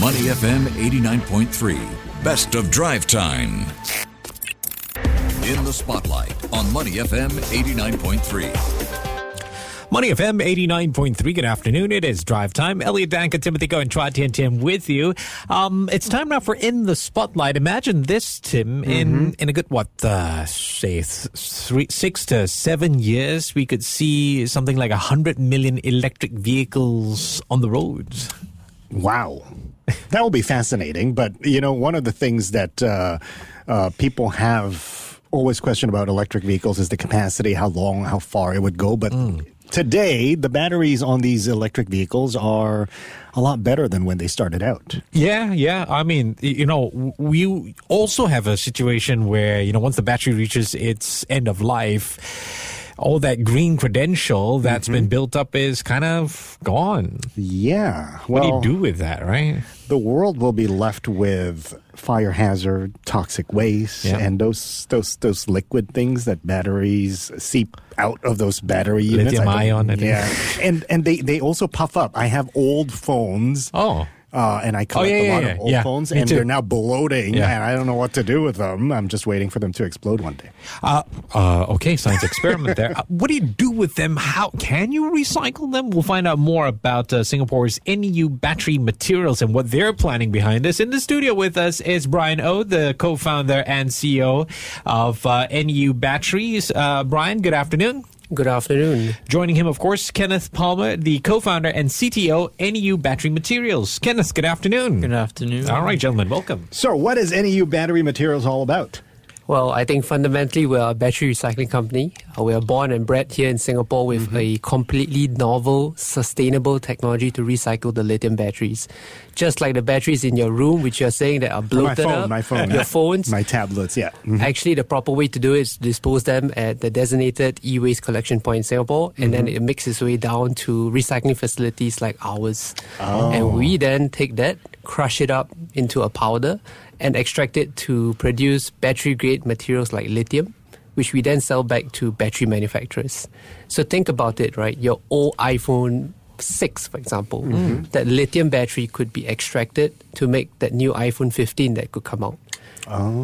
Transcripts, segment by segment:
Money FM 89.3, best of drive time. In the spotlight on Money FM 89.3. Money FM 89.3. Good afternoon. It is drive time. Elliot Danker, Timothy Go, and Chua Tian Tim with you. Um, it's time now for In the Spotlight. Imagine this, Tim. In in a good, what, uh, say, th- three, six to seven years, we could see something like 100 million electric vehicles on the roads. Wow. That will be fascinating. But, you know, one of the things that uh, uh, people have always questioned about electric vehicles is the capacity, how long, how far it would go. But today, the batteries on these electric vehicles are a lot better than when they started out. Yeah, yeah. I mean, you know, we also have a situation where, you know, once the battery reaches its end of life, all that green credential that's been mm-hmm. built up is kind of gone. Yeah. What do you do with that, right? the world will be left with fire hazard, toxic waste, Yeah. and those those those liquid things that batteries seep out of those battery units. Lithium ion. Yeah, and and they they also puff up. I have old phones. Oh. Uh, and I collect yeah, a lot yeah. of old Yeah, phones, me and too. they're now bloating, and I don't know what to do with them. I'm just waiting for them to explode one day. Uh, uh, okay, science experiment there. Uh, what do you do with them? How can you recycle them? We'll find out more about uh, Singapore's NEU battery materials and what they're planning behind this. In the studio with us is Brian O, the co-founder and CEO of uh, NEU Batteries. Uh, Bryan, good afternoon. Good afternoon. Joining him, of course, Kenneth Palmer, the co-founder and CTO, NEU Battery Materials. Kenneth, good afternoon. Good afternoon. All right, gentlemen, welcome. So, what is NEU Battery Materials all about? Well, I think fundamentally we're a battery recycling company. Uh, we are born and bred here in Singapore with Mm-hmm. a completely novel, sustainable technology to recycle the lithium batteries. Just like the batteries in your room, which you're saying that are my bloated phone, up, my phone, your phones. my tablets. Yeah. Mhm. Actually, the proper way to do it is dispose them at the designated e-waste collection point in Singapore, and then Mm-hmm. it makes its way down to recycling facilities like ours. Oh. And we then take that, crush it up into a powder, and extract it to produce battery-grade materials like lithium, which we then sell back to battery manufacturers. So think about it, right? Your old iPhone 6, for example, Mm-hmm. that lithium battery could be extracted to make that new iPhone 15 that could come out.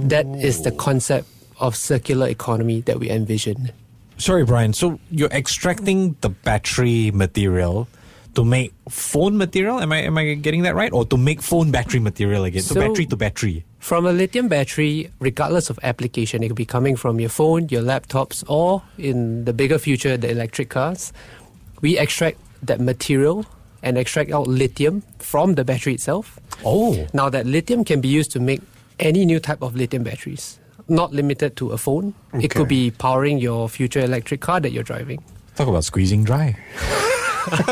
That is the concept of circular economy that we envision. Sorry, Bryan. So you're extracting the battery material to make phone material? Am I am I getting that right? Or to make phone battery material again? So, So- battery to battery. From a lithium battery, regardless of application, it could be coming from your phone, your laptops, or in the bigger future, the electric cars. We extract that material and extract out lithium from the battery itself. Oh. Now, that lithium can be used to make any new type of lithium batteries, not limited to a phone. It could be powering your future electric car that you're driving. Talk about squeezing dry.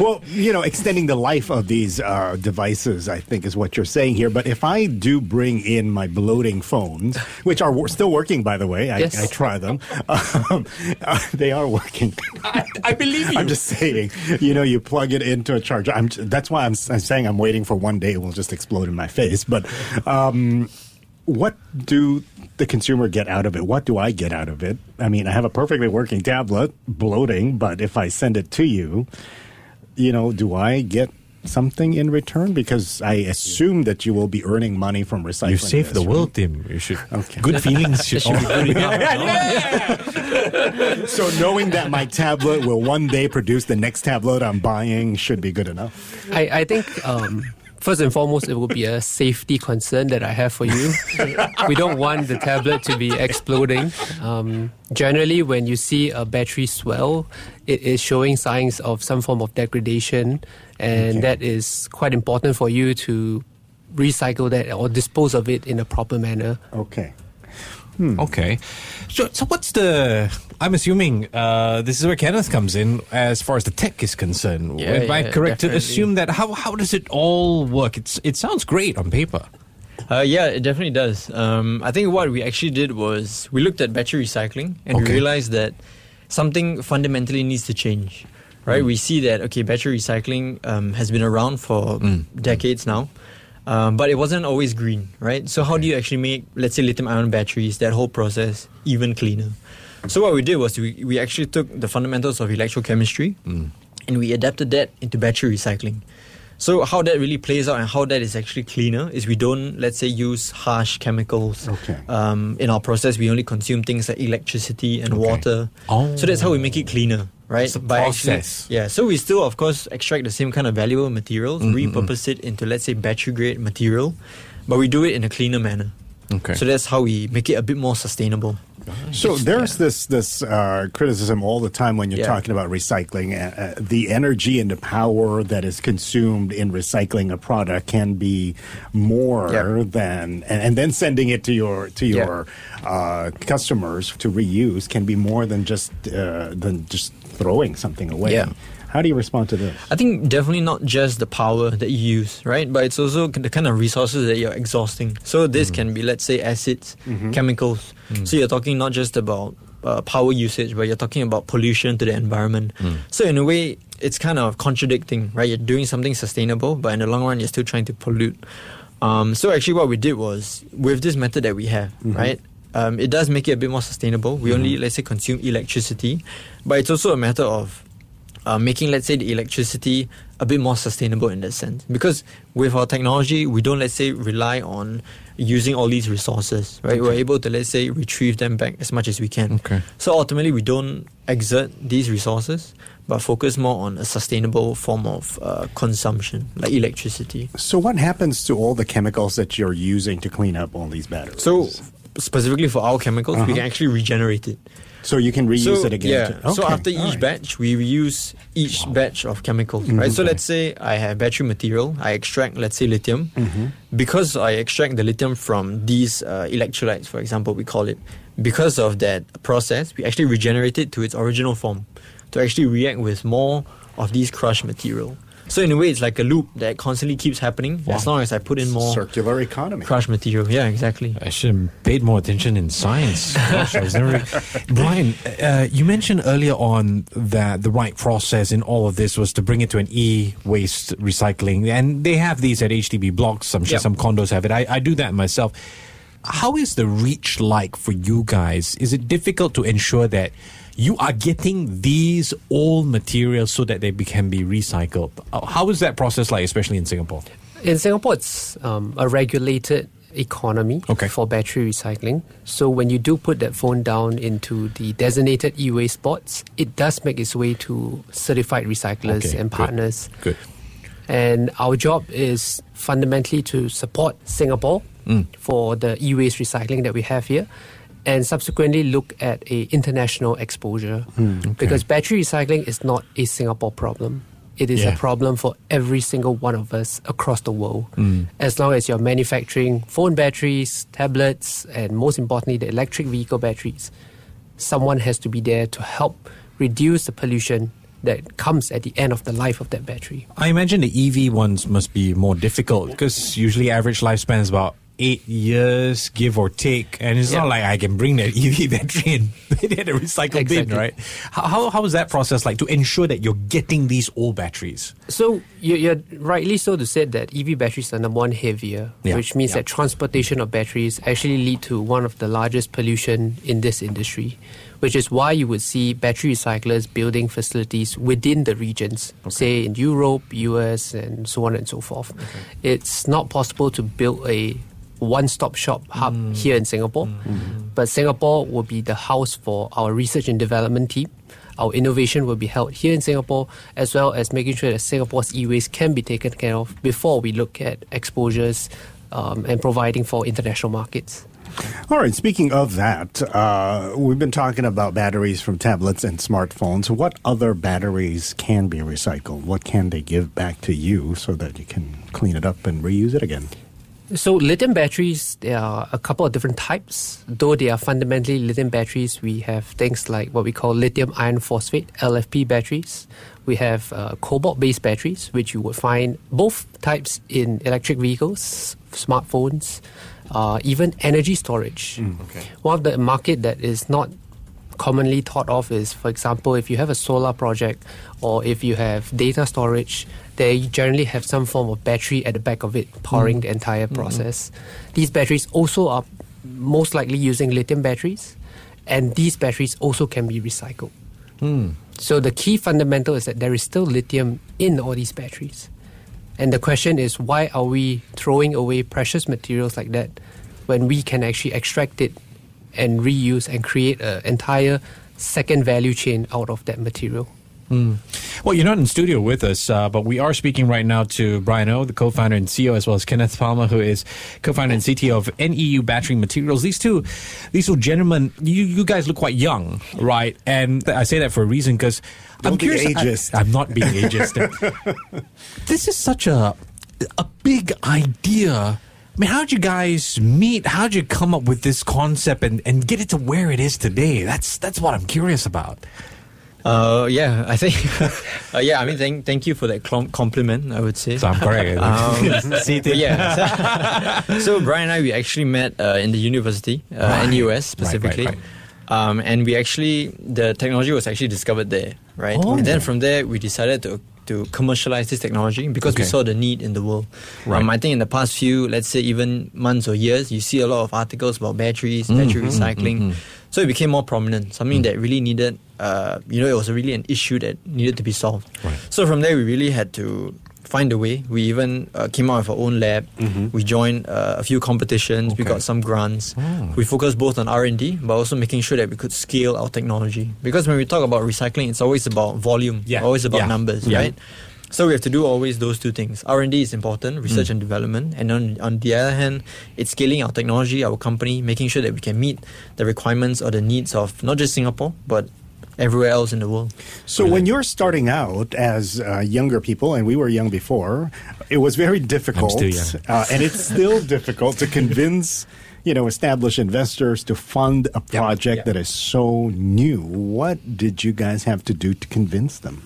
well, you know, extending the life of these uh, devices, I think, is what you're saying here. But if I do bring in my bloating phones, which are wor- still working, by the way, I, Yes. I try them, um, uh, they are working. I, I believe you. I'm just saying, you know, you plug it into a charger. I'm, that's why I'm, I'm saying I'm waiting for one day it will just explode in my face. But um, what do the consumer get out of it? What do I get out of it? I mean, I have a perfectly working tablet, bloating, but if I send it to you, you know, do I get something in return? Because I assume that you will be earning money from recycling. you saved this, the right? world, Tim. You should. Okay. Good feelings should, should be good enough, So knowing that my tablet will one day produce the next tablet I'm buying should be good enough. I, I think um, first and foremost, it will be a safety concern that I have for you. we don't want the tablet to be exploding. Um, generally, when you see a battery swell, it is showing signs of some form of degradation, and Okay. that is quite important for you to recycle that or dispose of it in a proper manner. Okay. Okay. So, so what's the. I'm assuming uh, this is where Kenneth comes in as far as the tech is concerned. Yeah, Am I yeah, correct to assume that? How, how does it all work? It's It sounds great on paper. Uh, yeah, it definitely does. Um, I think what we actually did was we looked at battery recycling and Okay. we realized that something fundamentally needs to change. Right? We see that okay, battery recycling um, has been around for decades now, um, but it wasn't always green. Right? So how do you actually make, let's say, lithium-ion batteries, that whole process even cleaner? So what we did was we, we actually took the fundamentals of electrochemistry and we adapted that into battery recycling. So how that really plays out and how that is actually cleaner is we don't, let's say, use harsh chemicals. Okay. Um, in our process, we only consume things like electricity and water. Oh. So that's how we make it cleaner, right? It's a By actually- process. yeah. So we still, of course, extract the same kind of valuable materials, Mm-hmm, repurpose it into, let's say, battery grade material, but we do it in a cleaner manner. Okay. So that's how we make it a bit more sustainable. So there's this this uh, criticism all the time when you're Yeah. talking about recycling. Uh, uh, the energy and the power that is consumed in recycling a product can be more Yeah. than, and, and then sending it to your to Yeah. your uh, customers to reuse can be more than just uh, than just throwing something away. How do you respond to this? I think definitely not just the power that you use, right? But it's also the kind of resources that you're exhausting. So this can be, let's say, acids, chemicals. So you're talking not just about uh, power usage, but you're talking about pollution to the environment. So in a way, it's kind of contradicting, right? You're doing something sustainable, but in the long run, you're still trying to pollute. Um, so actually, what we did was with this method that we have, right? Um, it does make it a bit more sustainable. We only, let's say, consume electricity, but it's also a matter of uh, making, let's say, the electricity a bit more sustainable in that sense. Because with our technology, we don't, let's say, rely on using all these resources, right? We're able to, let's say, retrieve them back as much as we can. Okay. So ultimately, we don't exert these resources, but focus more on a sustainable form of uh, consumption, like electricity. So what happens to all the chemicals that you're using to clean up all these batteries? So specifically for our chemicals, we Uh-huh. can actually regenerate it. So you can reuse so, it again. Yeah. to- So after each right. batch, we reuse each batch of chemicals, right? So let's say I have battery material, I extract, let's say, lithium. Because I extract the lithium from these uh, electrolytes, for example, we call it. Because of that process, we actually regenerate it to its original form to actually react with more of these crushed material. So in a way, it's like a loop that constantly keeps happening as long as I put in more circular economy. crushed material. Yeah, exactly. I should have paid more attention in science. Gosh, never. Bryan, uh, you mentioned earlier on that the right process in all of this was to bring it to an e-waste recycling, and they have these at HDB blocks. I'm sure Yep. some condos have it. I, I do that myself. How is the reach like for you guys? Is it difficult to ensure that you are getting these old materials so that they can be recycled? Uh, How is that process like, especially in Singapore? In Singapore, it's um, a regulated economy Okay. for battery recycling. So when you do put that phone down into the designated e-waste spots, it does make its way to certified recyclers Okay, and good. partners. Good. And our job is fundamentally to support Singapore Mm. for the e-waste recycling that we have here and subsequently look at a international exposure Mm, because battery recycling is not a Singapore problem. It is Yeah. a problem for every single one of us across the world. Mm. As long as you're manufacturing phone batteries, tablets, and most importantly, the electric vehicle batteries, someone has to be there to help reduce the pollution that comes at the end of the life of that battery. I imagine the EV ones must be more difficult because usually average lifespan is about eight years, give or take, and it's not like I can bring that EV battery and put it in a recycle bin, right? How, how how is that process like to ensure that you're getting these old batteries? So you- you're rightly so to say that EV batteries are number one heavier, Yeah, which means yeah. that transportation of batteries actually lead to one of the largest pollution in this industry, which is why you would see battery recyclers building facilities within the regions, say in Europe, US, and so on and so forth. It's not possible to build a one-stop shop hub Mm. here in Singapore, but Singapore will be the house for our research and development team. Our innovation will be held here in Singapore, as well as making sure that Singapore's e-waste can be taken care of before we look at exposures um, and providing for international markets. All right. Speaking of that, uh, we've been talking about batteries from tablets and smartphones. What other batteries can be recycled? What can they give back to you so that you can clean it up and reuse it again? So lithium batteries, there are a couple of different types. Though they are fundamentally lithium batteries, we have things like what we call lithium iron phosphate (LFP) batteries. We have uh, cobalt-based batteries, which you would find both types in electric vehicles, smartphones, uh, even energy storage. okay. One of the market that is not commonly thought of is, for example, if you have a solar project or if you have data storage, they generally have some form of battery at the back of it powering mm. the entire mm-hmm. process. These batteries also are most likely using lithium batteries, and these batteries also can be recycled. Hmm. So the key fundamental is that there is still lithium in all these batteries. And the question is, why are we throwing away precious materials like that when we can actually extract it and reuse and create an entire second value chain out of that material? Well, you're not in studio with us, uh, but we are speaking right now to Brian O, the co-founder and CEO, as well as Kenneth Palmer, who is co-founder and CTO of NEU Battery Materials. These two, these two gentlemen, you, you guys look quite young, right? And I say that for a reason because I'm be curious. I, I'm not being ageist. this is such a a big idea. I mean, how'd you guys meet? How'd you come up with this concept and, and get it to where it is today? That's that's what I'm curious about. Uh, yeah, I think. uh, yeah, I mean, thank, thank you for that clom- compliment. I would say. So I'm correct. Um, yeah. so Bryan and I, we actually met uh, in the university, uh, Right. NUS Right, specifically. right, Um, and we actually, the technology was actually discovered there, right? Oh. And then from there, we decided to to commercialize this technology because we saw the need in the world. Right. Um, I think in the past few, let's say even months or years, you see a lot of articles about batteries, battery recycling. So it became more prominent, something that really needed, uh, you know, it was really an issue that needed to be solved. Right. So from there, we really had to find a way. We even uh, came out with our own lab. We joined uh, a few competitions. We got some grants. Oh. We focused both on R and D, but also making sure that we could scale our technology. Because when we talk about recycling, it's always about volume, Yeah. always about Yeah. numbers, Yeah. right? So we have to do always those two things. R and D is important, research Mm. and development, and on on the other hand, it's scaling our technology, our company, making sure that we can meet the requirements or the needs of not just Singapore but everywhere else in the world. So when you're starting out as uh, younger people, and we were young before, it was very difficult, still young. Uh, and it's still difficult to convince. You know, established investors to fund a project Yep. that is so new. What did you guys have to do to convince them?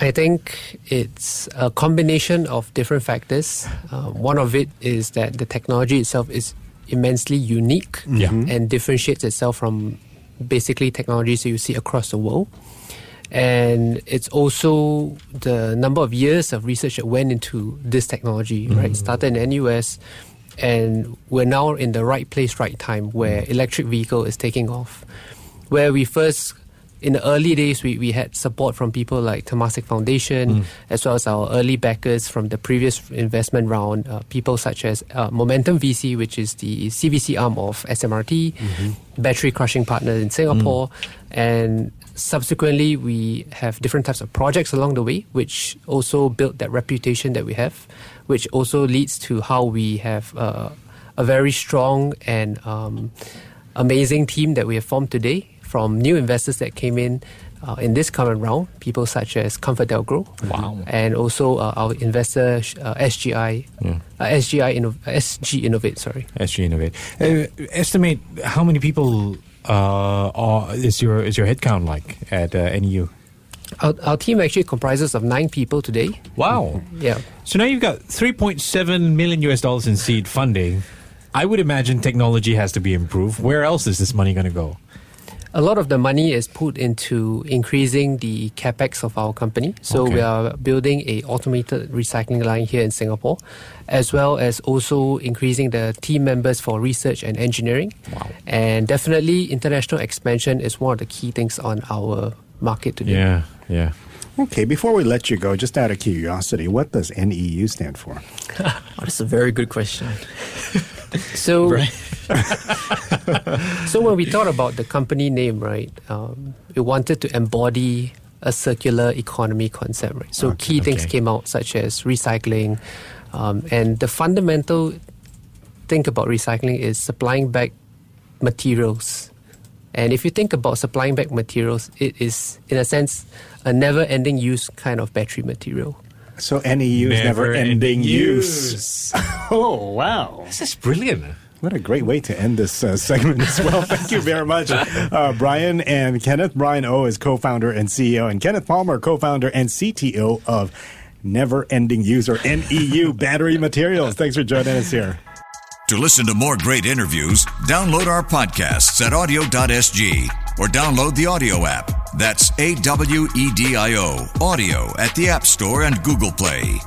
I think it's a combination of different factors. Uh, one of it is that the technology itself is immensely unique Yeah. Mhm. and differentiates itself from basically technologies that you see across the world. And it's also the number of years of research that went into this technology, right? Mm-hmm. Started in NUS, and we're now in the right place, right time, where electric vehicle is taking off. Where we first in the early days, we, we had support from people like Temasek Foundation, as well as our early backers from the previous investment round, uh, people such as uh, Momentum VC, which is the CVC arm of SMRT, Battery Crushing Partner in Singapore, and subsequently we have different types of projects along the way, which also built that reputation that we have, which also leads to how we have uh, a very strong and um, amazing team that we have formed today from new investors that came in uh, in this current round, people such as ComfortDelGro. Wow. And also uh, our investor uh, SGI, uh, SGI Inno- SG Innovate, sorry. SG Innovate. Uh, estimate how many people uh, are, is your is your headcount like at uh, NEU? Our, our team actually comprises of nine people today. Wow. Yeah. So now you've got 3.7 million US dollars in seed funding. I would imagine technology has to be improved. Where else is this money going to go? A lot of the money is put into increasing the capex of our company. So Okay. we are building a automated recycling line here in Singapore, as well as also increasing the team members for research and engineering. Wow. And definitely, international expansion is one of the key things on our market today. Yeah, yeah. Okay, before we let you go, just out of curiosity, what does NEU stand for? Oh, that's a very good question. So, so when we thought about the company name, right, um, we wanted to embody a circular economy concept, right? So key things okay. came out such as recycling, um, and the fundamental think about recycling is supplying back materials. And if you think about supplying back materials, it is, in a sense, a never-ending use kind of battery material. So NEU is never ending Never-ending use. oh, wow. This is brilliant. What a great way to end this uh, segment as well. Thank you very much, uh, Bryan and Kenneth. Brian O is co founder and CEO, and Kenneth Palmer, co founder and CTO of Never Ending User NEU Battery Materials. Thanks for joining us here. To listen to more great interviews, download our podcasts at awedio.sg or download the AWEDIO app. That's A W E D I O, AWEDIO at the App Store and Google Play.